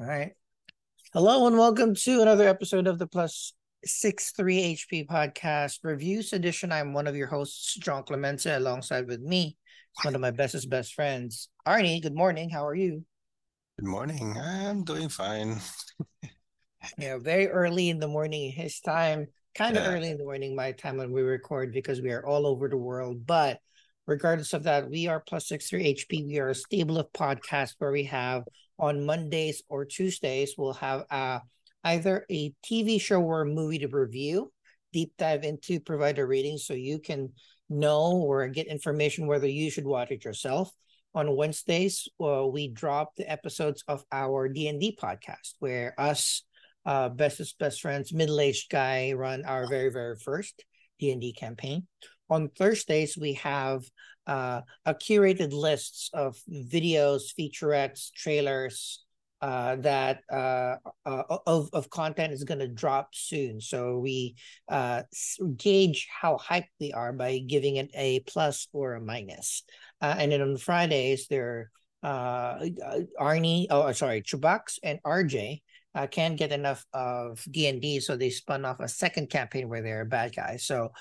All right. Hello and welcome to another episode of the Plus Six Three HP Podcast Reviews Edition. I'm one of your hosts, Jong Clemente, alongside with me, one of my bestest best friends, Arni. Good morning. How are you? Good morning. I'm doing fine. yeah, very early in the morning his time, kind of Yeah. early in the morning my time when we record because we are all over the world. But regardless of that, we are Plus Six Three HP. We are a stable of podcasts where we have on Mondays or Tuesdays, we'll have uh, either a TV show or a movie to review, deep dive into, provide a rating so you can know or get information whether you should watch it yourself. On Wednesdays, well, we drop the episodes of our D&D podcast where us, uh, bestest best friends, middle-aged guy run our very, very first D&D campaign. On Thursdays, we have uh, a curated list of videos, featurettes, trailers uh, that uh, uh, of of content is going to drop soon. So we uh, gauge how hyped we are by giving it a plus or a minus. Uh, and then on Fridays, there uh, Arni, oh sorry, Chubax and RJ. Can't get enough of D&D, so they spun off a second campaign where they're bad guys. So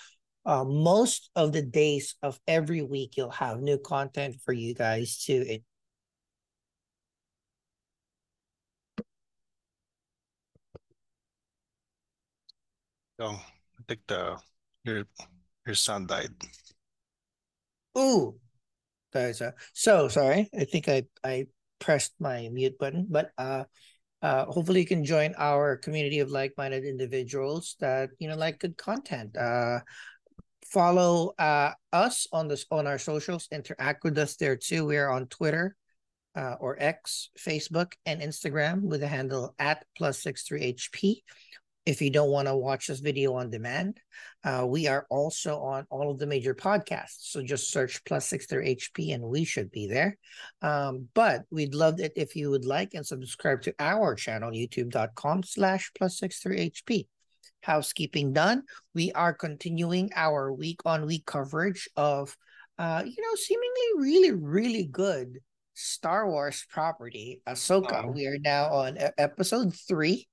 uh, most of the days of every week you'll have new content for you guys to Oh, I think the your your sound died. ooh guys uh, so sorry i think i i pressed my mute button but uh uh hopefully you can join our community of like-minded individuals that you know like good content uh follow uh us on this on our socials interact with us there too we're on twitter uh, or X, Facebook, and Instagram with the handle at plus six three HP. If you don't want to watch this video on demand, uh, we are also on all of the major podcasts. So just search plus six three HP and we should be there. Um, but we'd love it if you would like and subscribe to our channel, youtube.com slash plus six three HP. Housekeeping done. We are continuing our week on week coverage of, uh, you know, seemingly really, really good Star Wars property, Ahsoka. Oh. We are now on episode three.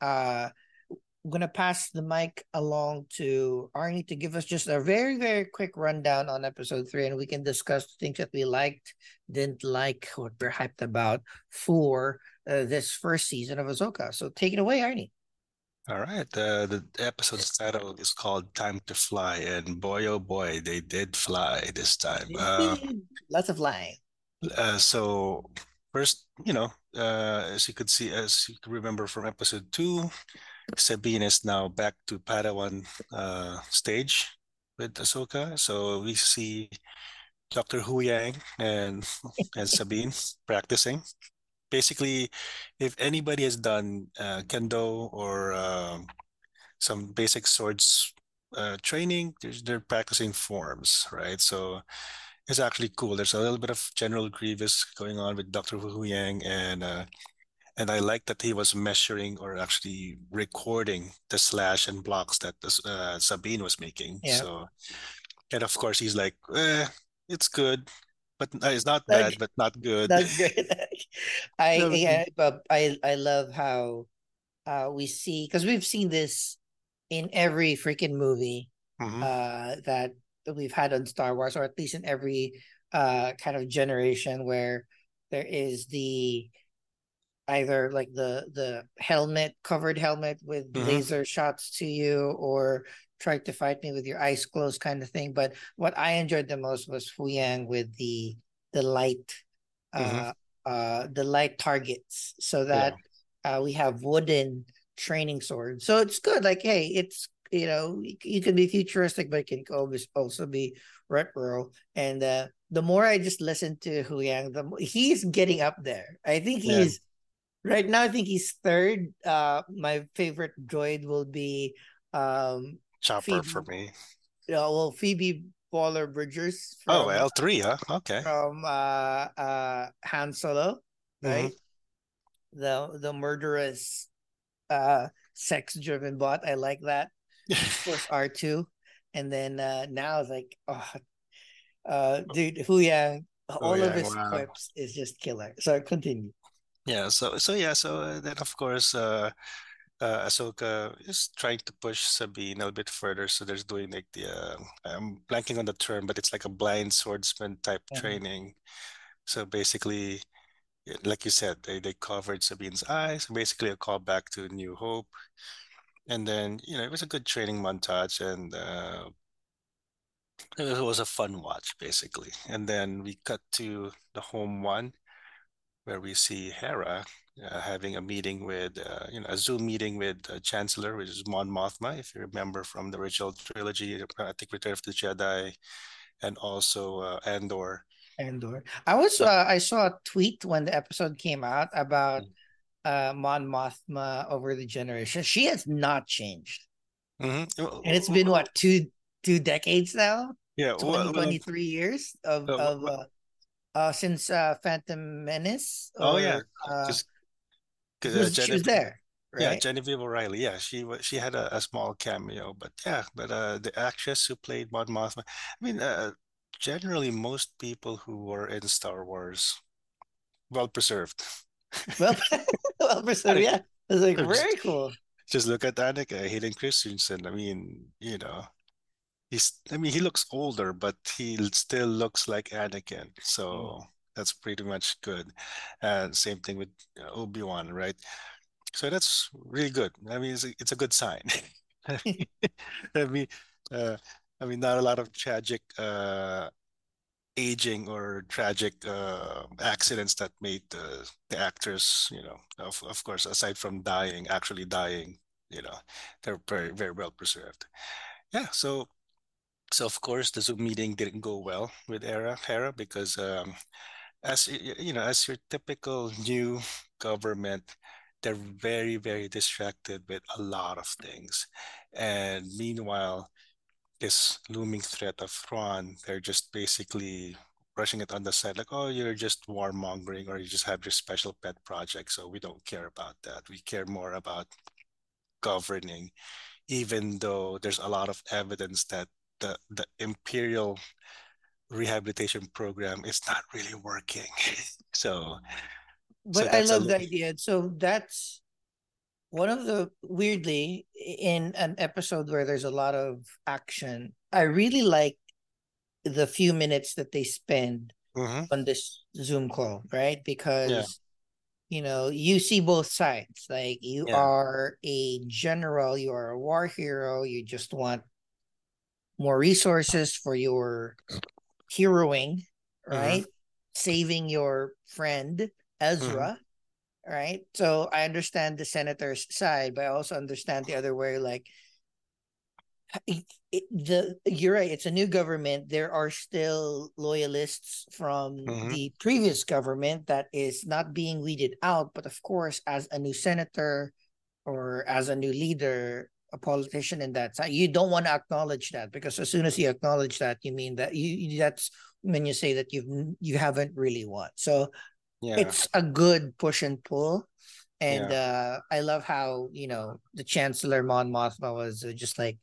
Uh, I'm gonna pass the mic along to Arni to give us just a very, very quick rundown on episode three, and we can discuss things that we liked, didn't like, what we're hyped about for uh, this first season of Ahsoka. So take it away, Arni. All right. Uh, the episode's title is called Time to Fly, and boy oh boy, they did fly this time. Uh, Lots of flying. uh, so first, you know, uh, as you could see, as you can remember from episode two, Sabine is now back to Padawan uh, stage with Ahsoka. So we see Dr. Huyang and and Sabine practicing. Basically, if anybody has done uh, kendo or um some basic swords uh, training, there's, they're practicing forms, right? So it's actually cool. There's a little bit of General Grievous going on with Dr. Huyang, and uh, and I like that he was measuring or actually recording the slash and blocks that uh, Sabine was making. Yeah. So, and of course, he's like, eh, it's good, but uh, it's not bad, but not good. That's great. I No, yeah, but I I love how uh we see because we've seen this in every freaking movie Mhm. uh that we've had on Star Wars, or at least in every uh kind of generation where there is the either like the the helmet covered helmet with Mhm. laser shots to you or try to fight me with your eyes closed kind of thing but what i enjoyed the most was Huyang with the the light uh uh the light targets so that uh we have wooden training swords. So it's good like hey it's you know you, can be futuristic but it can also be retro and uh the more i just listen to Huyang the more he's getting up there. I think Yeah. he's right now i think he's third uh my favorite droid will be um Chopper Phoebe. for me. Yeah, well Phoebe Waller-Bridge's Oh, L3, huh? Okay. from uh uh Han Solo, right? Mm-hmm. The the murderous uh sex driven bot. I like that. Of course R2. And then uh now it's like oh uh dude Huyang all of his wow. quips is just killer. So continue. Yeah, so so yeah, so uh, then of course uh uh Ahsoka is trying to push Sabine a little bit further. So there's doing like the uh, I'm blanking on the term, but it's like a blind swordsman type Mhm. training. So basically, like you said, they they covered Sabine's eyes, basically a callback to New Hope. And then, you know, it was a good training montage and uh it was a fun watch basically. And then we cut to the home one where we see Hera uh, having a meeting with, uh, you know, a Zoom meeting with uh, Chancellor, which is Mon Mothma, if you remember from the original trilogy, I think Return of the Jedi, and also uh, Andor. Andor. I was uh, I saw a tweet when the episode came out about uh Mon Mothma over the generation. She has not changed. And it's been Mm-hmm. what two two decades now? Yeah, 20 well, 23 years of of uh, uh since uh Phantom Menace oh yeah, or uh because she uh, was she was there, yeah, right? Genevieve O'Reilly, yeah, she she had a, a small cameo, but yeah, but uh, the actress who played Mon Mothma, I mean, uh, generally most people who were in Star Wars well preserved. Well well preserved, yeah. it's like very cool. just look at Annika Hayden Christensen. I mean, you know, he's I mean he looks older, but he still looks like Anakin. Mm. That's pretty much good. And same thing with uh, Obi-Wan, right? So that's really good. I mean, it's a, it's a good sign. I mean, uh, I mean, not a lot of tragic uh, aging or tragic uh, accidents that made the, the actors, you know, of, of course, aside from dying, actually dying, you know, they're very, very well preserved. Yeah. So, so of course, the Zoom meeting didn't go well with Era Hera because, um, as you know, as your typical new government, they're very, very distracted with a lot of things, and meanwhile this looming threat of Thrawn, they're just basically brushing it on the side, like, oh, you're just warmongering or you just have your special pet project. So we don't care about that. We care more about governing, even though there's a lot of evidence that the, the Imperial rehabilitation program is not really working. so so But I that's a love the idea. So that's one of the weirdly in an episode where there's a lot of action. I really like the few minutes that they spend mm-hmm. on this Zoom call, right? yeah, Because you know, you see both sides. Like you yeah, are a general, you are a war hero, you just want more resources for your heroing, mm-hmm. right? Saving your friend Mm-hmm. Ezra, right? So I understand the senator's side, but I also understand the other way. Like it, it, the you're right. It's a new government. There are still loyalists from Mm-hmm. the previous government that is not being weeded out. But of course, as a new senator or as a new leader, a politician in that side, you don't want to acknowledge that because as soon as you acknowledge that, you mean that you that's when you say that you've you haven't really won. So yeah, it's a good push and pull. And yeah, uh, I love how, you know, the Chancellor Mon Mothma was just like,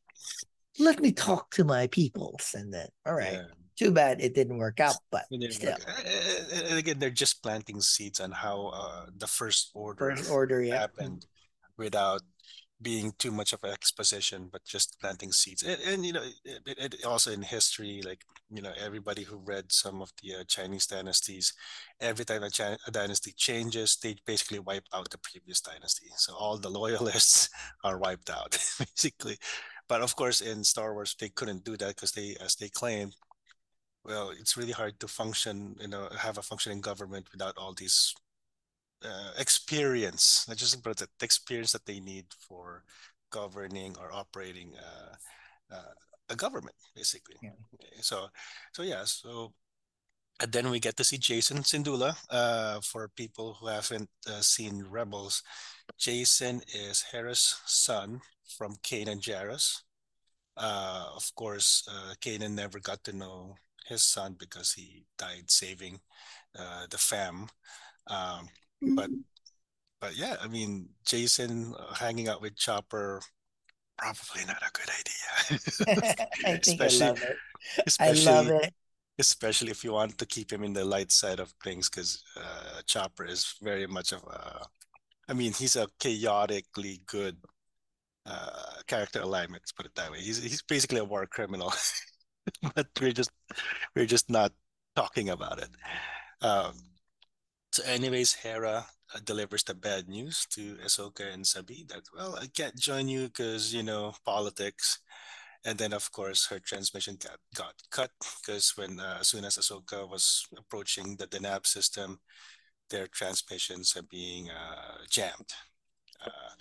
let me talk to my peoples. And then, all right, yeah. too bad it didn't work out, but still, work. And again, they're just planting seeds on how uh, the first order first order, yeah. happened without being too much of an exposition, but just planting seeds. And, and you know, it, it, also in history, like you know, everybody who read some of the uh, Chinese dynasties, every time a, a dynasty changes, they basically wipe out the previous dynasty. So all the loyalists are wiped out, basically. But of course, in Star Wars, they couldn't do that because they, as they claim, well, it's really hard to function, you know, have a functioning government without all these uh, experience, not just but the experience that they need for governing or operating uh, uh, a government, basically. yeah. So, so yeah, so and then we get to see Jacen Syndulla. Uh, for people who haven't uh, seen Rebels, Jacen is Hera's son from Kanan Jarrus. Uh, of course, uh, Kanan never got to know his son because he died saving uh, the fam. Um, but but yeah, I mean, Jacen uh, hanging out with Chopper probably not a good idea, I think I especially love it. I love it. especially if you want to keep him in the light side of things, because uh, Chopper is very much of a. I mean, he's a chaotically good uh, character alignment. Let's put it that way. He's he's basically a war criminal, but we're just we're just not talking about it. Um, so, anyways, Hera uh, delivers the bad news to Ahsoka and Sabi that well, I can't join you because you know politics. And then, of course, her transmission got, got cut because when uh, as soon as Ahsoka was approaching the Denab system, their transmissions are being uh, jammed. Uh,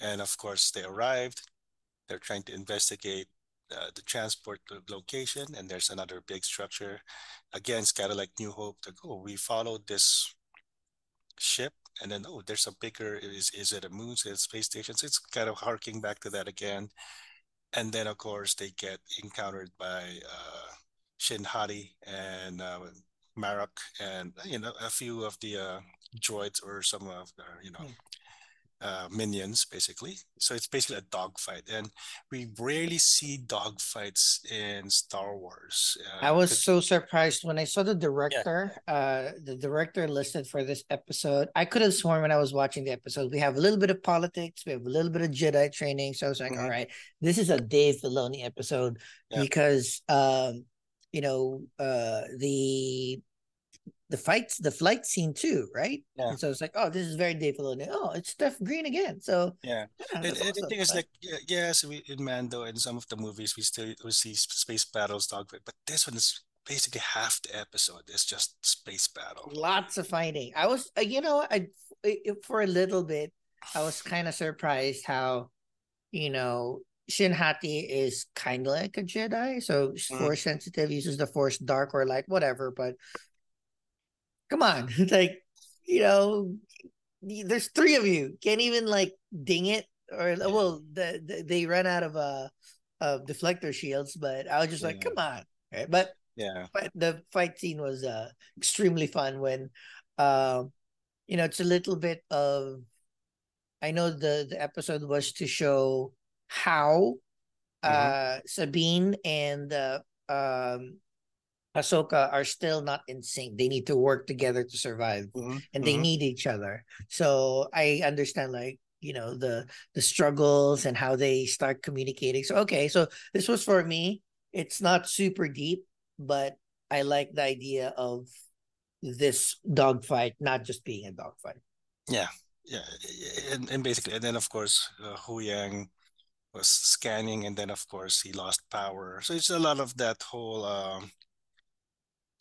and of course, they arrived. They're trying to investigate uh, the transport location, and there's another big structure. Again, it's kind of like New Hope. Like, oh, we followed this ship, and then oh, there's a bigger. Is is it a moon? Is it a space station? So it's kind of harking back to that again and then of course they get encountered by uh, Shin Hati and uh, Marrok and you know a few of the uh, droids or some of the you know mm. Uh, minions basically. So it's basically a dogfight, and we rarely see dogfights in Star Wars. Uh, I was so surprised when I saw the director. Yeah. Uh, the director listed for this episode. I could have sworn when I was watching the episode, we have a little bit of politics, we have a little bit of Jedi training. So I was like, mm-hmm. all right, this is a Dave Filoni episode yeah. because um, you know, uh, the the fights, the flight scene too, right? Yeah. And so it's like, oh, this is very Dave Filoni. Oh, it's Steph Green again. So yeah, yeah and, and the thing is, like, yes, we in Mando and some of the movies we still we see space battles, dogfight, but this one is basically half the episode is just space battle. Lots of fighting. I was, uh, you know, I for a little bit, I was kind of surprised how, you know, Shin Hati is kind of like a Jedi, so mm. force sensitive, uses the force dark or light, whatever. But come on, like you know, there's three of you. Can't even like ding it or well, the, the, they run out of uh of deflector shields. But I was just yeah. like, come on, right? But yeah, but the fight scene was uh extremely fun when, uh, you know, it's a little bit of. I know the the episode was to show how mm-hmm. uh Sabine and uh, um Ahsoka are still not in sync. They need to work together to survive, mm-hmm. and they mm-hmm. need each other. So I understand, like you know, the the struggles and how they start communicating. So okay, so this was for me. It's not super deep, but I like the idea of this dogfight not just being a dogfight. Yeah, yeah, and, and basically, and then of course, uh, Huyang was scanning, and then of course he lost power. So it's a lot of that whole. Um,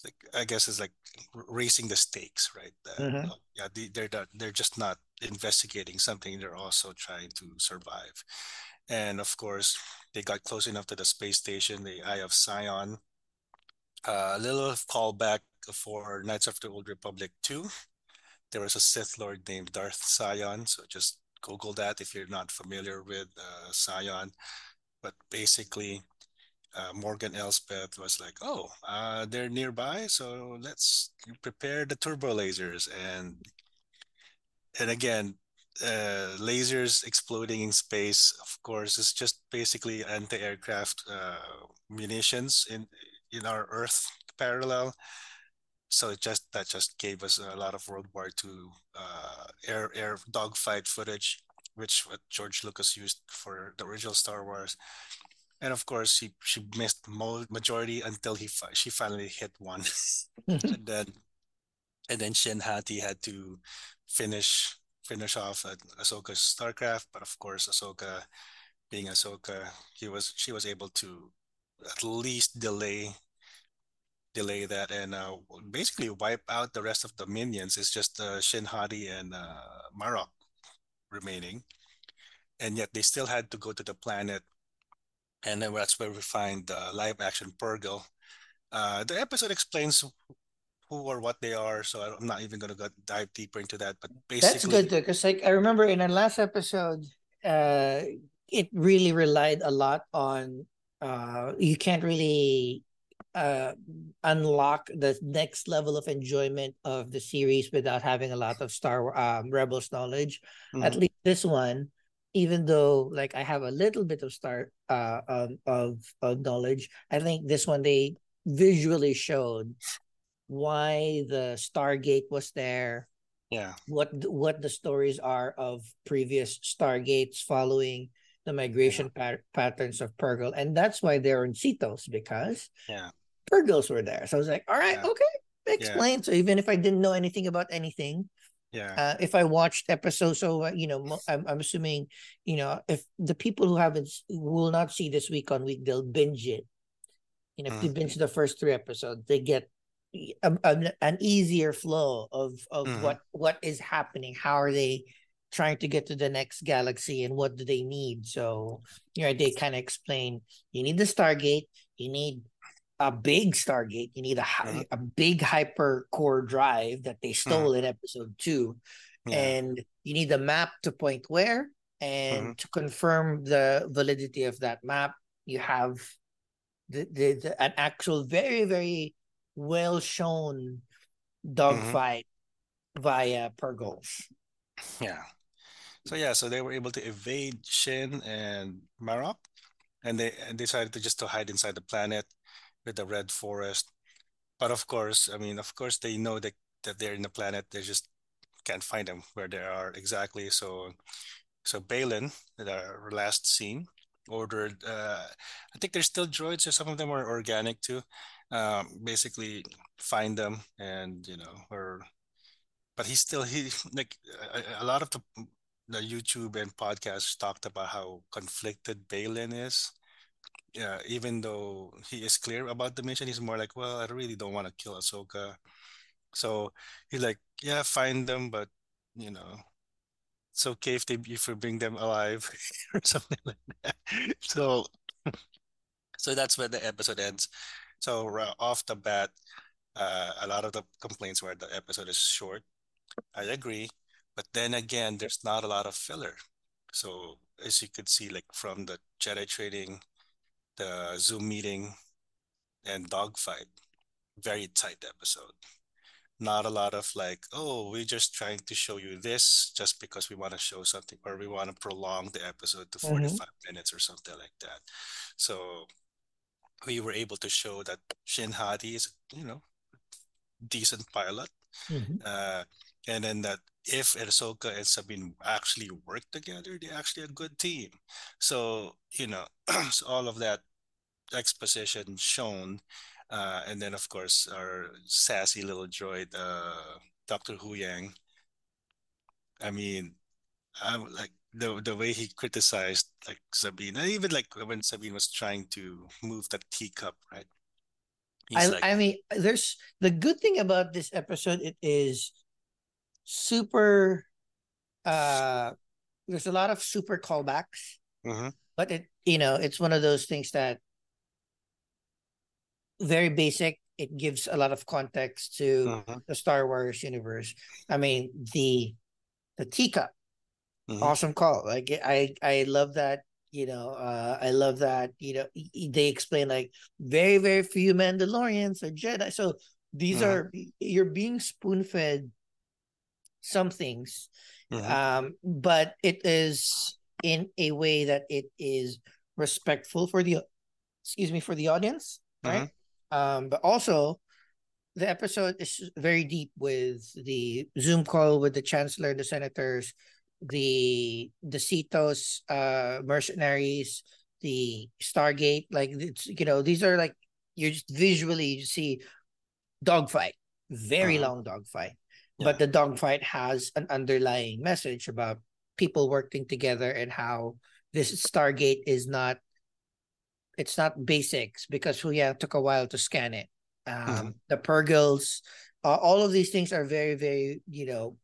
like I guess it's like raising the stakes, right? mm-hmm. uh, yeah, they, they're not, they're just not investigating something; they're also trying to survive. And of course, they got close enough to the space station, the Eye of Sion. Uh, a little callback for Knights of the Old Republic 2. There was a Sith Lord named Darth Sion, so just Google that if you're not familiar with uh, Sion. But basically, uh, Morgan Elspeth was like, "Oh, uh, they're nearby, so let's prepare the turbo lasers." And and again, uh, lasers exploding in space, of course, is just basically anti-aircraft uh, munitions in in our Earth parallel. So it just that just gave us a lot of World War II uh, air air dogfight footage, which what George Lucas used for the original Star Wars and of course she she missed majority until he she finally hit one. And then and then Shin Hati had to finish finish off at Ahsoka's Starcraft. But of course Ahsoka being Ahsoka he was she was able to at least delay delay that and uh, basically wipe out the rest of the minions. It's just uh, Shin Hati and uh, Marrok remaining. And yet they still had to go to the planet and then that's where we find the live action Purrgil. Uh, the episode explains who or what they are, so I'm not even gonna dive deeper into that. But basically, that's good though, because like I remember in the last episode, uh, it really relied a lot on uh, you can't really uh unlock the next level of enjoyment of the series without having a lot of Star um, Rebels knowledge. Mm-hmm. At least this one even though like I have a little bit of start uh um, of of knowledge, I think this one they visually showed why the Stargate was there, Yeah. what what the stories are of previous Stargates following the migration pat- patterns of Purrgil, and that's why they're in Seatos because Yeah. Purrgils were there. So I was like, all right, Yeah. okay, explain. So even if I didn't know anything about anything, Yeah. uh, if I watched episodes, so uh, you know, I'm, I'm assuming, you know, if the people who haven't will not see this week on week, they'll binge it. You know, if they Mm. binge the first three episodes, they get a, a- an easier flow of of Mhm. what what is happening. How are they trying to get to the next galaxy, and what do they need? So, you know, they kind of explain. You need the Stargate. You need a big Stargate. You need a Mhm. a big hyper core drive that they stole in episode two Yeah. and you need the map to point where and Mhm. to confirm the validity of that map you have the, the, the an actual very very well shown dogfight via Purrgils. Yeah. So yeah, so they were able to evade Shin and Marrok, and they and decided to just to hide inside the planet with the red forest. But of course, I mean, of course, they know that that they're in the planet. They just can't find them where they are exactly. So, so Baylan, our last scene, ordered. Uh, I think there's still droids, or some of them are organic too. Um, basically, find them and you know, or but he still he like a, a lot of the the YouTube and podcasts talked about how conflicted Baylan is. Yeah, even though he is clear about the mission, he's more like, well, I really don't want to kill Ahsoka. So he's like, yeah, find them, but you know, it's okay if they if we bring them alive or something like that. So so that's where the episode ends. So off the bat, uh, a lot of the complaints were the episode is short. I agree, but then again, there's not a lot of filler. So as you could see, like from the Jedi training, the Zoom meeting, and dogfight, very tight episode. Not a lot of like, oh, we're just trying to show you this just because we want to show something, or we want to prolong the episode to Mhm. 45 minutes or something like that. So we were able to show that Shin Hati is, you know, decent pilot. Uh, and then that if Ahsoka and Sabine actually work together, they're actually a good team. So, you know, so all of that exposition shown. Uh, and then, of course, our sassy little droid, uh, Dr. Huyang. I mean, I'm like the the way he criticized like Sabine, and even like when Sabine was trying to move that teacup, right? I like, I mean there's the good thing about this episode it is super uh there's a lot of super callbacks Mhm. but it you know it's one of those things that very basic it gives a lot of context to Mhm. the Star Wars universe I mean the the teacup Mhm. awesome call like I I love that you know uh I love that you know they explain like very very few Mandalorians are Jedi so these Mhm. are you're being spoon fed some things Mhm. um but it is in a way that it is respectful for the excuse me for the audience right um but also the episode is very deep with the zoom call with the chancellor and the senators the the seatos uh mercenaries the stargate like it's you know these are like you're just visually you see dogfight very Mhm. long dogfight Yeah. but the dogfight has an underlying message about people working together and how this stargate is not it's not basics because Huyang took a while to scan it. Um the purrgils uh, all of these things are very very you know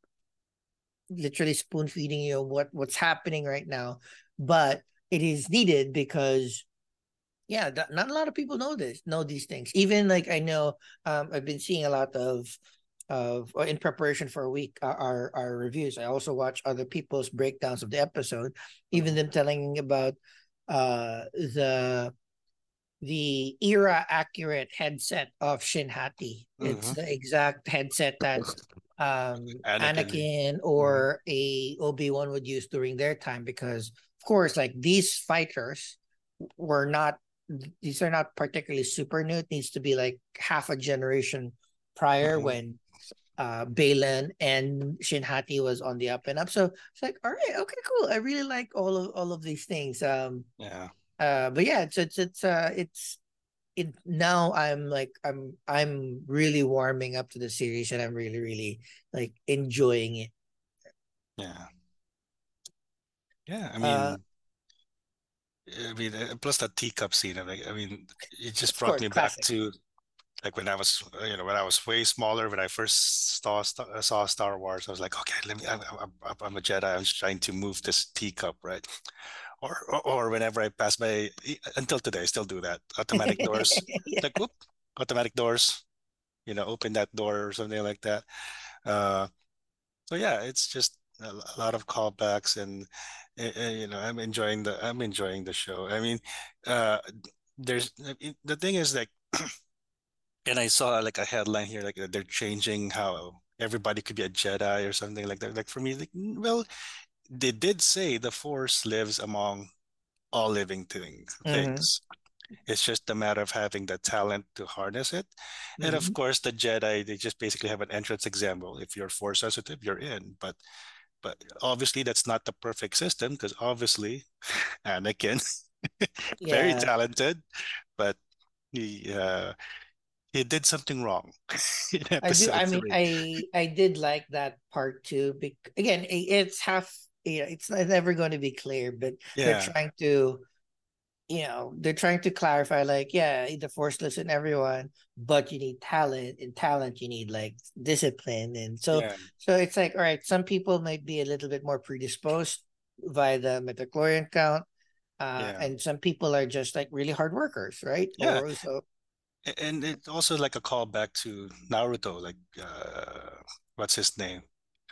literally spoon feeding you what what's happening right now but it is needed because yeah th- not a lot of people know this know these things. Even like i know um i've been seeing a lot of of or in preparation for a week uh, our our reviews i also watch other people's breakdowns of the episode even them telling about uh the the era accurate headset of Shin Hati. It's Mhm. the exact headset that um Anakin. Anakin, or a Obi-Wan would use during their time because of course like these fighters were not these are not particularly super new. It needs to be like half a generation prior mm-hmm. when uh Baylan and Shin Hati was on the up and up. So it's like, all right, okay, cool. I really like all of all of these things. Um yeah. Uh but yeah, it's it's it's uh it's it now I'm like I'm I'm really warming up to the series and I'm really, really like enjoying it. Yeah. Yeah, I mean uh, I mean, uh, plus that teacup scene. I mean, I mean, it just brought me classic. back to like when I was, you know, when I was way smaller. When I first saw saw Star Wars, I was like, okay, let me. I'm, I'm, I'm a Jedi. I'm just trying to move this teacup, right? Or, or, or whenever I pass by, until today, I still do that. Automatic doors, yeah. like whoop, automatic doors. You know, open that door or something like that. Uh, so yeah, it's just a, a lot of callbacks and you know i'm enjoying the i'm enjoying the show i mean uh there's the thing is like and i saw like a headline here like they're changing how everybody could be a jedi or something like that like for me like well they did say the force lives among all living things mm-hmm. things it's just a matter of having the talent to harness it mm-hmm. and of mm-hmm. course the jedi they just basically have an entrance example if you're force sensitive you're in but but obviously, that's not the perfect system because obviously, Anakin, very talented, but he uh, he did something wrong. I do. I mean, I I did like that part too. Because again, it's half. You know, it's never going to be clear, but yeah. they're trying to you know they're trying to clarify like yeah the force lives in everyone but you need talent and talent you need like discipline and so yeah. so it's like all right some people might be a little bit more predisposed via the midichlorian count uh, yeah. and some people are just like really hard workers right yeah or, so and it's also like a callback to naruto like uh what's his name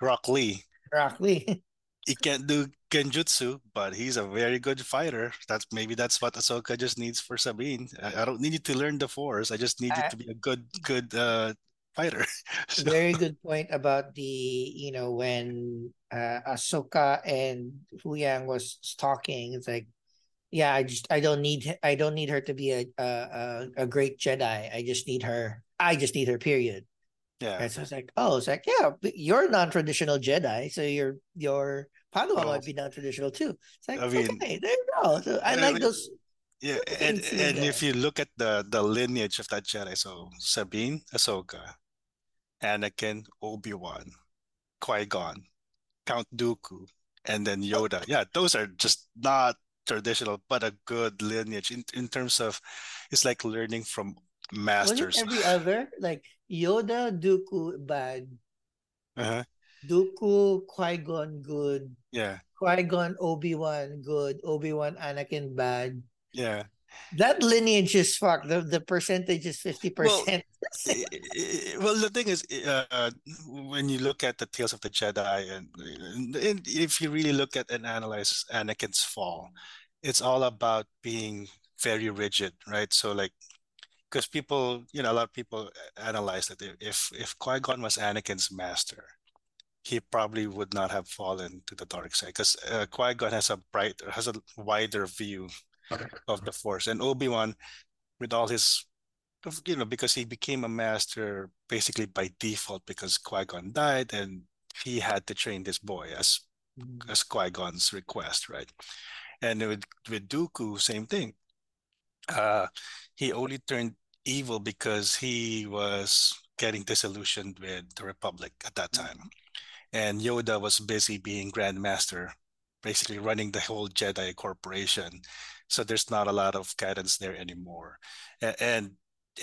rock lee rock lee he can't do genjutsu, but he's a very good fighter. That's maybe that's what Ahsoka just needs for Sabine. I, I don't need you to learn the Force. I just need you to be a good, good uh, fighter. so. Very good point about the you know when uh, Ahsoka and Huyang was talking. It's like, yeah, I just I don't need I don't need her to be a a, a great Jedi. I just need her. I just need her. Period. Yeah. And so it's like, oh, it's like, yeah, you're a non-traditional Jedi, so your your Padawan well, might be non-traditional too. It's like, I mean, okay, there you go. So I like those. Yeah, and and if you look at the the lineage of that Jedi, so Sabine, Ahsoka, Anakin, Obi Wan, Qui Gon, Count Dooku, and then Yoda. Yeah, those are just not traditional, but a good lineage in in terms of it's like learning from masters. Every other like Yoda, Dooku bad. Uh-huh. Dooku, Qui Gon good. Yeah. Qui Gon, Obi Wan good. Obi Wan, Anakin bad. Yeah. That lineage is fucked. The the percentage is fifty percent. Well, the thing is, uh, when you look at the Tales of the Jedi, and, and if you really look at and analyze Anakin's fall, it's all about being very rigid, right? So like because people, you know, a lot of people analyze that if if Qui Gon was Anakin's master, he probably would not have fallen to the dark side because uh, Qui Gon has a bright, has a wider view of the Force, and Obi Wan, with all his, you know, because he became a master basically by default because Qui Gon died, and he had to train this boy as mm. as Qui Gon's request, right? And with with Dooku, same thing. Uh, he only turned evil because he was getting disillusioned with the Republic at that mm-hmm. time. And Yoda was busy being Grand Master, basically running the whole Jedi Corporation. So there's not a lot of guidance there anymore. And, and,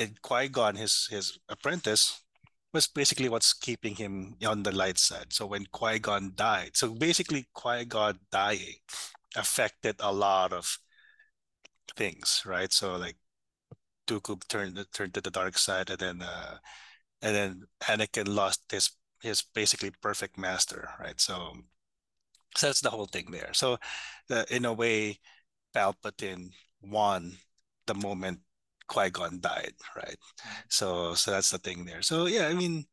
and Qui Gon, his his apprentice, was basically what's keeping him on the light side. So when Qui Gon died, so basically Qui Gon dying affected a lot of things, right? So like Dooku turned turned to the dark side, and then uh, and then Anakin lost his his basically perfect master, right? So, so that's the whole thing there. So, the, in a way, Palpatine won the moment Qui Gon died, right? So, so that's the thing there. So, yeah, I mean,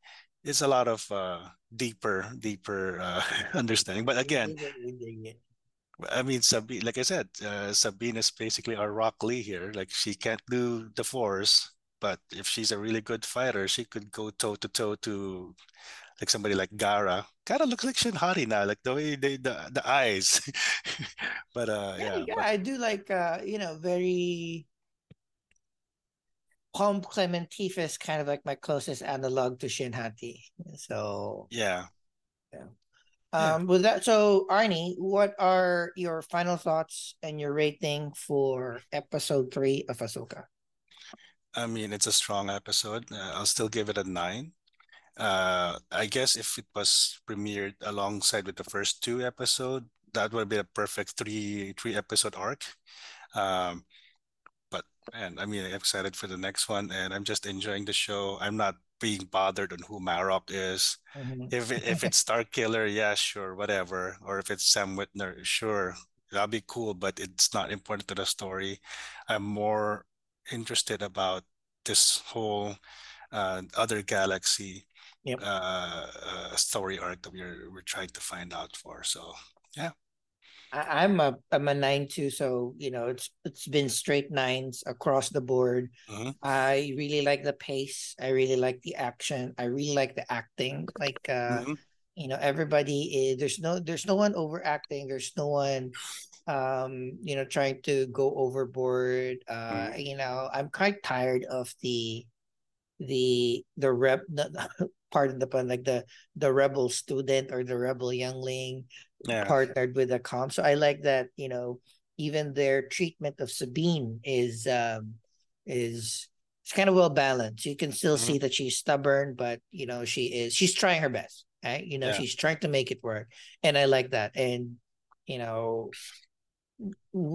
it's a lot of uh, deeper, deeper uh, understanding. But again, I mean, Sabine, like I said, uh, Sabine is basically our Rock Lee here. Like she can't do the force, but if she's a really good fighter, she could go toe to toe to like somebody like Gaara. Gaara looks like Shin Hati now, like the way they the the eyes. but uh, Yeah, yeah, yeah, but I do like uh, you know, very Palm Clementif is kind of like my closest analog to Shin Hati. So yeah, yeah. yeah. Um, with that, so Arni, what are your final thoughts and your rating for episode three of Ahsoka? I mean, it's a strong episode. Uh, I'll still give it a nine. Uh, I guess if it was premiered alongside with the first two episode, that would be a perfect three three episode arc. Um, but and I mean, I'm excited for the next one, and I'm just enjoying the show. I'm not being bothered on who Marrok is. Mhm. If it, if it's Starkiller, yeah, sure, whatever. Or if it's Sam Witwer, sure, that'd be cool. But it's not important to the story. I'm more interested about this whole uh, other galaxy Yep. uh, uh, story arc that we're we're trying to find out for. So yeah, I, I'm a I'm a nine two, so you know it's it's been straight nines across the board. Mhm. I really like the pace. I really like the action. I really like the acting. Like uh, Mhm. you know, everybody is there's no there's no one overacting. There's no one um, you know, trying to go overboard. Uh, Mhm. you know, I'm quite tired of the the the rep pardon the pun, like the the rebel student or the rebel youngling yeah, partnered with a comp. So I like that, you know, even their treatment of Sabine is um is it's kind of well balanced. You can still Mhm. see that she's stubborn, but you know, she is she's trying her best. Right? You know, yeah, she's trying to make it work. And I like that. And you know,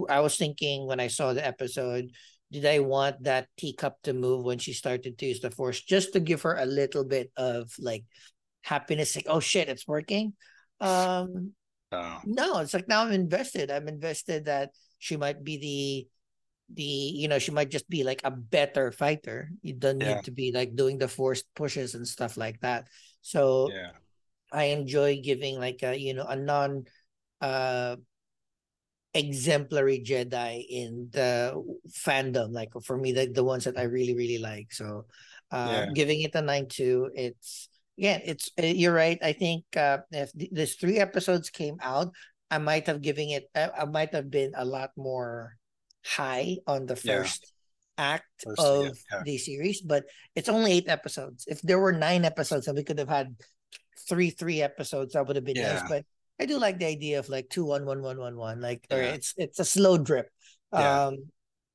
I was thinking when I saw the episode, did I want that teacup to move when she started to use the force just to give her a little bit of like happiness, like, oh shit, it's working. Um, uh, no, it's like now I'm invested. I'm invested that she might be the the you know she might just be like a better fighter. You don't yeah, need to be like doing the forced pushes and stuff like that. So yeah, I enjoy giving like a you know a non uh exemplary Jedi in the fandom. Like for me, the the ones that I really really like. So, uh, yeah, giving it a nine two. It's yeah, it's uh, you're right. I think uh, if th- these three episodes came out, I might have given it. I, I might have been a lot more high on the yeah. first act First, of yeah, the series, but it's only eight episodes. If there were nine episodes, and we could have had three three episodes, that would have been nice. But I do like the idea of like two one one one one one, like yeah, it's it's a slow drip. yeah, Um,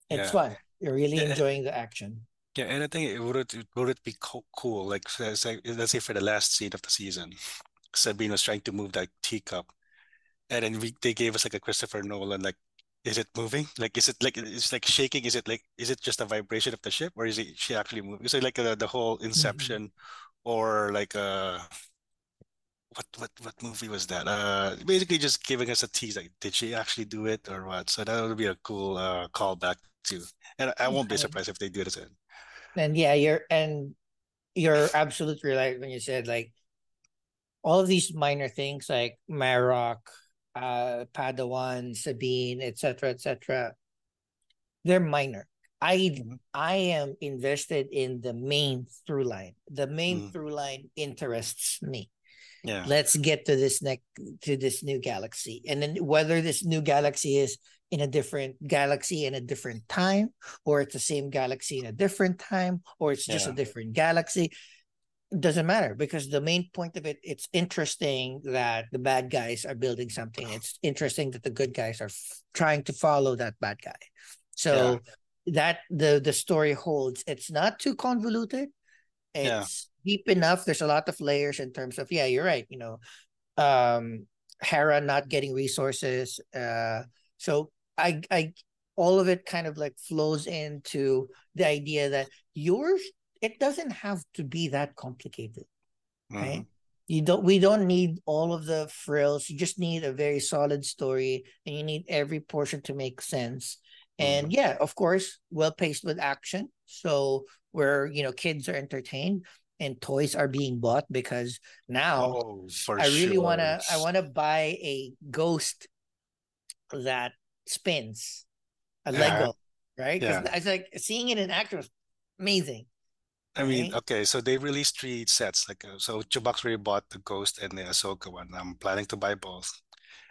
it's yeah. fun. You're really enjoying the action. yeah, and I think it would it would it be co cool, like it's like let's say for the last scene of the season, Sabine was trying to move that teacup, and then we they gave us like a Christopher Nolan, like, is it moving? Like, is it like it's like shaking? Is it like is it just a vibration of the ship, or is it she actually moving? So like uh, the whole Mhm. Inception, or like uh what what what movie was that? Uh, basically just giving us a tease, like, did she actually do it or what? So that would be a cool uh callback too. And I won't be surprised if they do it in. And yeah, you're and you're absolutely right when you said like all of these minor things like Marrok, uh, Padawan, Sabine, etc., etc. they're minor. I. I am invested in the main through line. The main Mm, through line interests me. Yeah, Let's get to this next to this new galaxy, and then whether this new galaxy is in a different galaxy in a different time, or it's the same galaxy in a different time, or it's just a different galaxy, doesn't matter because the main point of it, it's interesting that the bad guys are building something. It's interesting that the good guys are f- trying to follow that bad guy. yeah, So that the the story holds. It's not too convoluted. yeah, It's deep enough. There's a lot of layers in terms of yeah, you're right. You know, um, Hera not getting resources. Uh, so I I all of it kind of like flows into the idea that yours it doesn't have to be that complicated, hmm right? You don't we don't need all of the frills. You just need a very solid story and you need every portion to make sense. And hmm yeah, of course, well paced with action. So where you know kids are entertained and toys are being bought because now Oh, I really sure. wanna I wanna buy a ghost that spins, a Yeah. Lego, right? Yeah. It's like seeing it in action amazing. I mean, okay, so they released three sets. Like, uh, so Chubax already bought the Ghost and the Ahsoka one. I'm planning to buy both.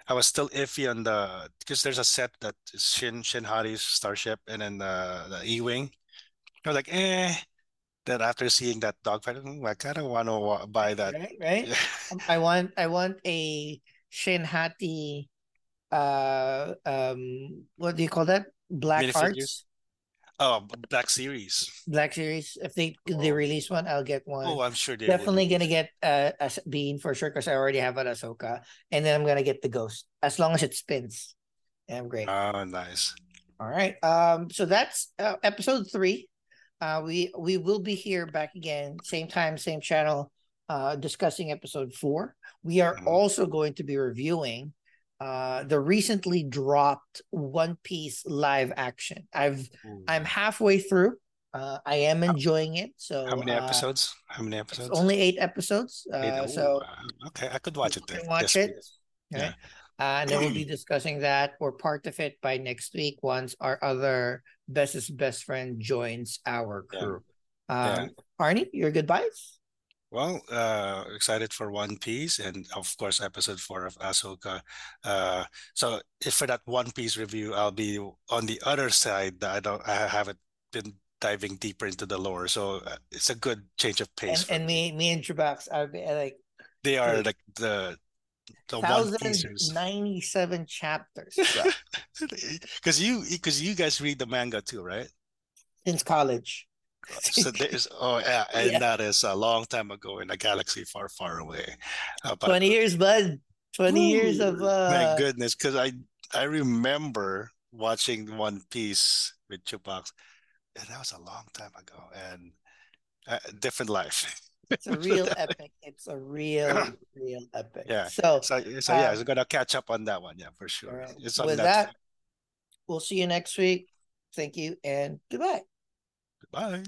I was still iffy on the because there's a set that is Shin Shin Hati's starship and then the the E-wing. I was like, eh. Then after seeing that dogfight, "Hmm, I kind of want to buy that. Right, right. Um, I want I want a Shin Shinhati uh um what do you call that? Black Minifigures? Arts Oh, Black Series. Black Series. If they they Oh. release one, I'll get one. Oh, I'm sure they Definitely gonna get uh, a Bean for sure because I already have an Ahsoka, and then I'm gonna get the Ghost as long as it spins. I'm great. Oh, nice. All right. Um. So that's uh, episode three. Uh. We we will be here back again, same time, same channel. Uh, discussing episode four. We are Mhm. also going to be reviewing uh the recently dropped One Piece live action. I've Ooh. I'm halfway through. Uh, I am enjoying it. So How many uh, episodes? How many It's episodes? only eight episodes. Uh, Ooh, so uh, okay, I could watch it then. watch Yes, it. Okay. Yeah. Uh, and then we'll be discussing that or part of it by next week once our other bestest best friend joins our Yeah. crew. Yeah. Um, Arni, your goodbyes. Well, uh, excited for One Piece and of course episode four of Ahsoka. Uh, so if for that One Piece review, I'll be on the other side. that I don't, I haven't been diving deeper into the lore, so uh, it's a good change of pace And and me. me me and Chubax, I've been like They are like the the One thousand Piecers. ninety seven chapters, bro, Because you because you guys read the manga too, right? since college. So there's oh yeah, and Yeah. that is a long time ago in a galaxy far, far away. Uh, but Twenty years, bud. Twenty years of uh my goodness, because I I remember watching One Piece with Chewbacca, and that was a long time ago, and a different life. it's a real epic. It's a real, real epic. Yeah. So So so yeah, Um, I'm gonna catch up on that one. Yeah, for sure. right. It's on with that, we'll see you next week. Thank you and goodbye. Bye.